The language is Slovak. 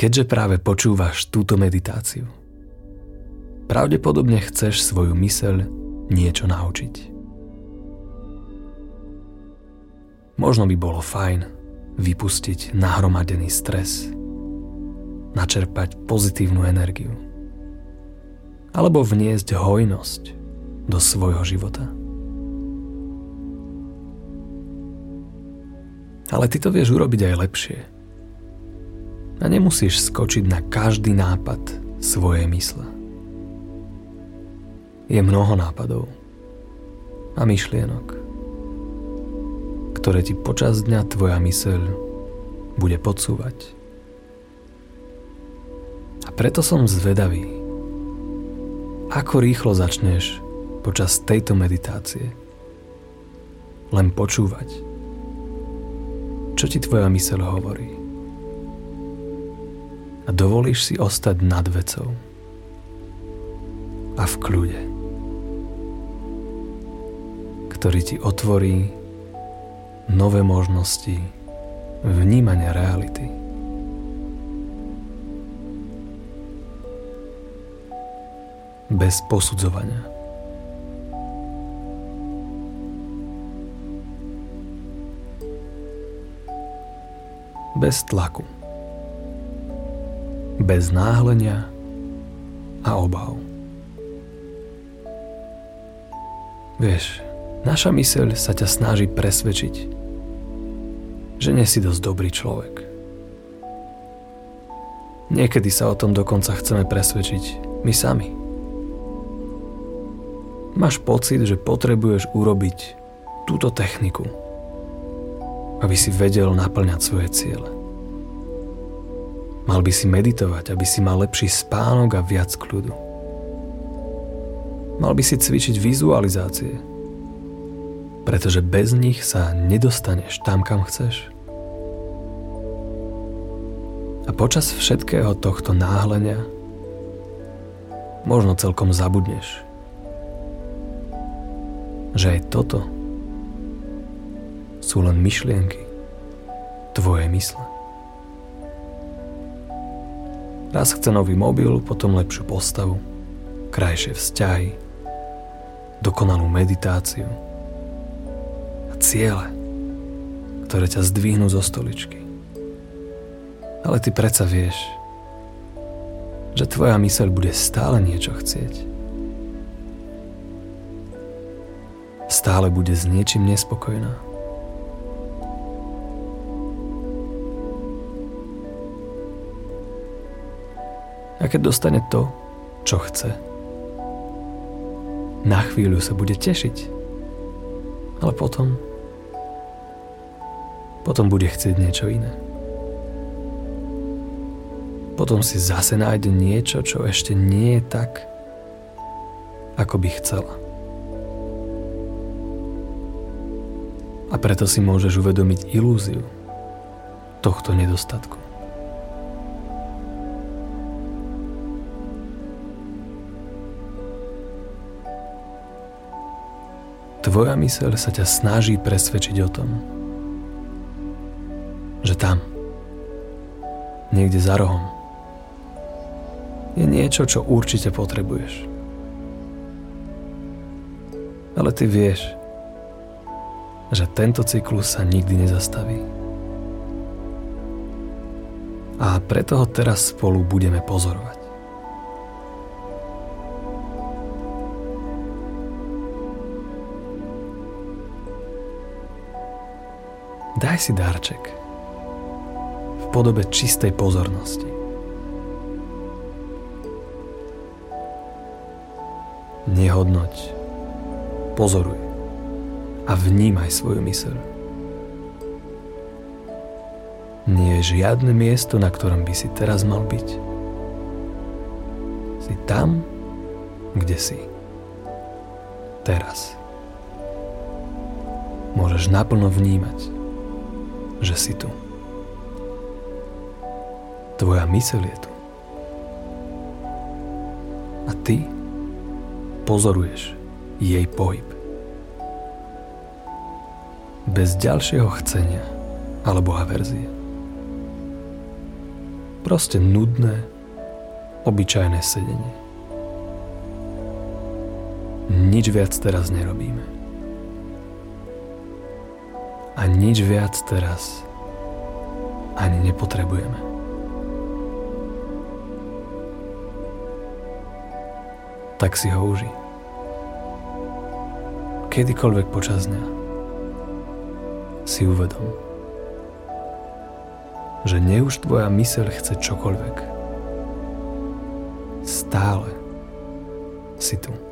Keďže práve počúvaš túto meditáciu, pravdepodobne chceš svoju myseľ niečo naučiť. Možno by bolo fajn vypustiť nahromadený stres, načerpať pozitívnu energiu alebo vniesť hojnosť do svojho života. Ale ty to vieš urobiť aj lepšie. A nemusíš skočiť na každý nápad svojej mysle. Je mnoho nápadov a myšlienok, ktoré ti počas dňa tvoja myseľ bude podsúvať. A preto som zvedavý, ako rýchlo začneš počas tejto meditácie len počúvať, čo ti tvoja myseľ hovorí. A dovolíš si ostať nad vecou a v kľude, ktorý ti otvorí nové možnosti vnímania reality. Bez posudzovania. Bez tlaku. Bez náhlenia a obav. Vieš, naša myseľ sa ťa snaží presvedčiť, že nie si dosť dobrý človek. Niekedy sa o tom dokonca chceme presvedčiť my sami. Máš pocit, že potrebuješ urobiť túto techniku, aby si vedel naplňať svoje ciele. Mal by si meditovať, aby si mal lepší spánok a viac kľudu. Mal by si cvičiť vizualizácie, pretože bez nich sa nedostaneš tam, kam chceš. A počas všetkého tohto náhlenia možno celkom zabudneš, že aj toto sú len myšlienky tvoje mysle. Raz chce nový mobil, potom lepšiu postavu, krajšie vzťahy, dokonalú meditáciu – ciele, ktoré ťa zdvihnú zo stoličky. Ale ty predsa vieš, že tvoja myseľ bude stále niečo chcieť. Stále bude s niečím nespokojná. A keď dostane to, čo chce, na chvíľu sa bude tešiť. Ale potom potom bude chcieť niečo iné. Potom si zase nájde niečo, čo ešte nie je tak, ako by chcela. A preto si môžeš uvedomiť ilúziu tohto nedostatku. Tvoja myseľ sa ťa snaží presvedčiť o tom, že tam, niekde za rohom, je niečo, čo určite potrebuješ. Ale ty vieš, že tento cyklus sa nikdy nezastaví. A preto ho teraz spolu budeme pozorovať. Daj si darček podobe čistej pozornosti. Nehodnoť, pozoruj a vnímaj svoju myseľ. Nie je žiadne miesto, na ktorom by si teraz mal byť. Si tam, kde si. Teraz. Môžeš naplno vnímať, že si tu. Tvoja myseľ je tu. A ty pozoruješ jej pohyb. Bez ďalšieho chcenia alebo averzie. Proste nudné, obyčajné sedenie. Nič viac teraz nerobíme. A nič viac teraz ani nepotrebujeme. Tak si ho uži. Kedykoľvek počas dňa si uvedom, že ne už tvoja myseľ chce čokoľvek. Stále si tu.